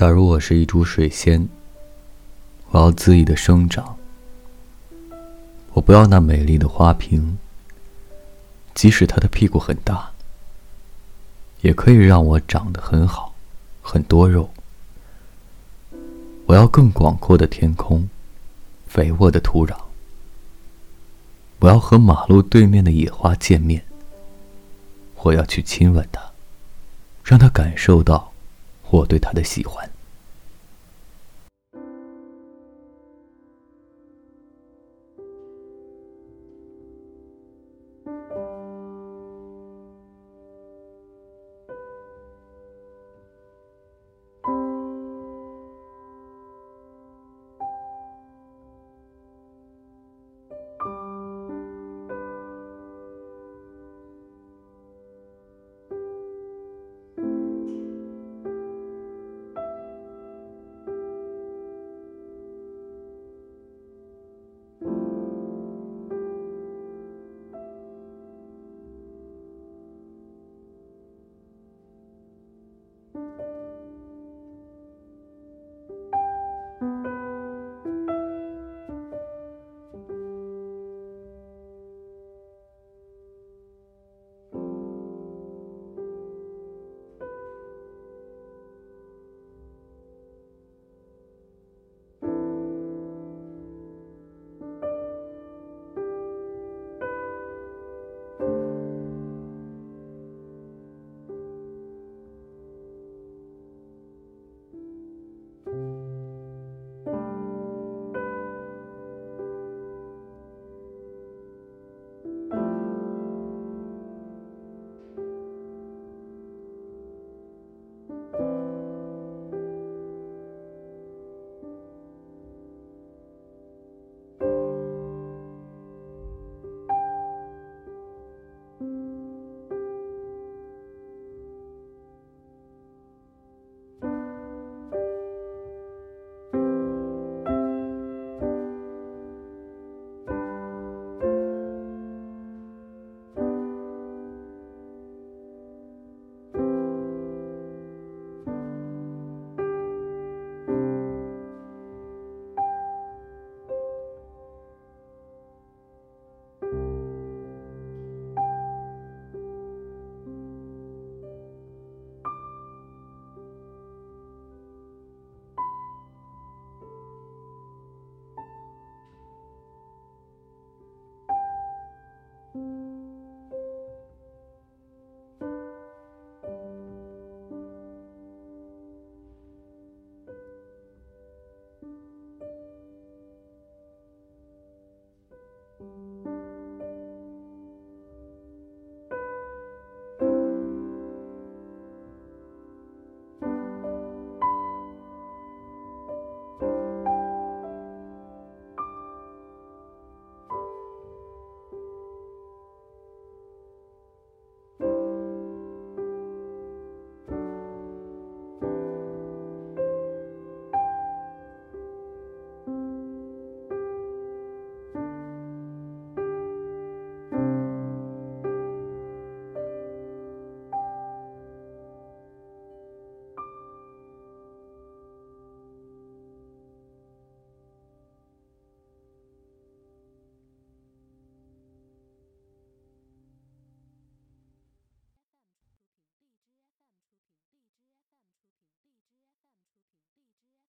假如我是一株水仙，我要恣意的生长。我不要那美丽的花瓶，即使它的屁股很大，也可以让我长得很好，很多肉。我要更广阔的天空，肥沃的土壤。我要和马路对面的野花见面。我要去亲吻它，让它感受到我对它的喜欢。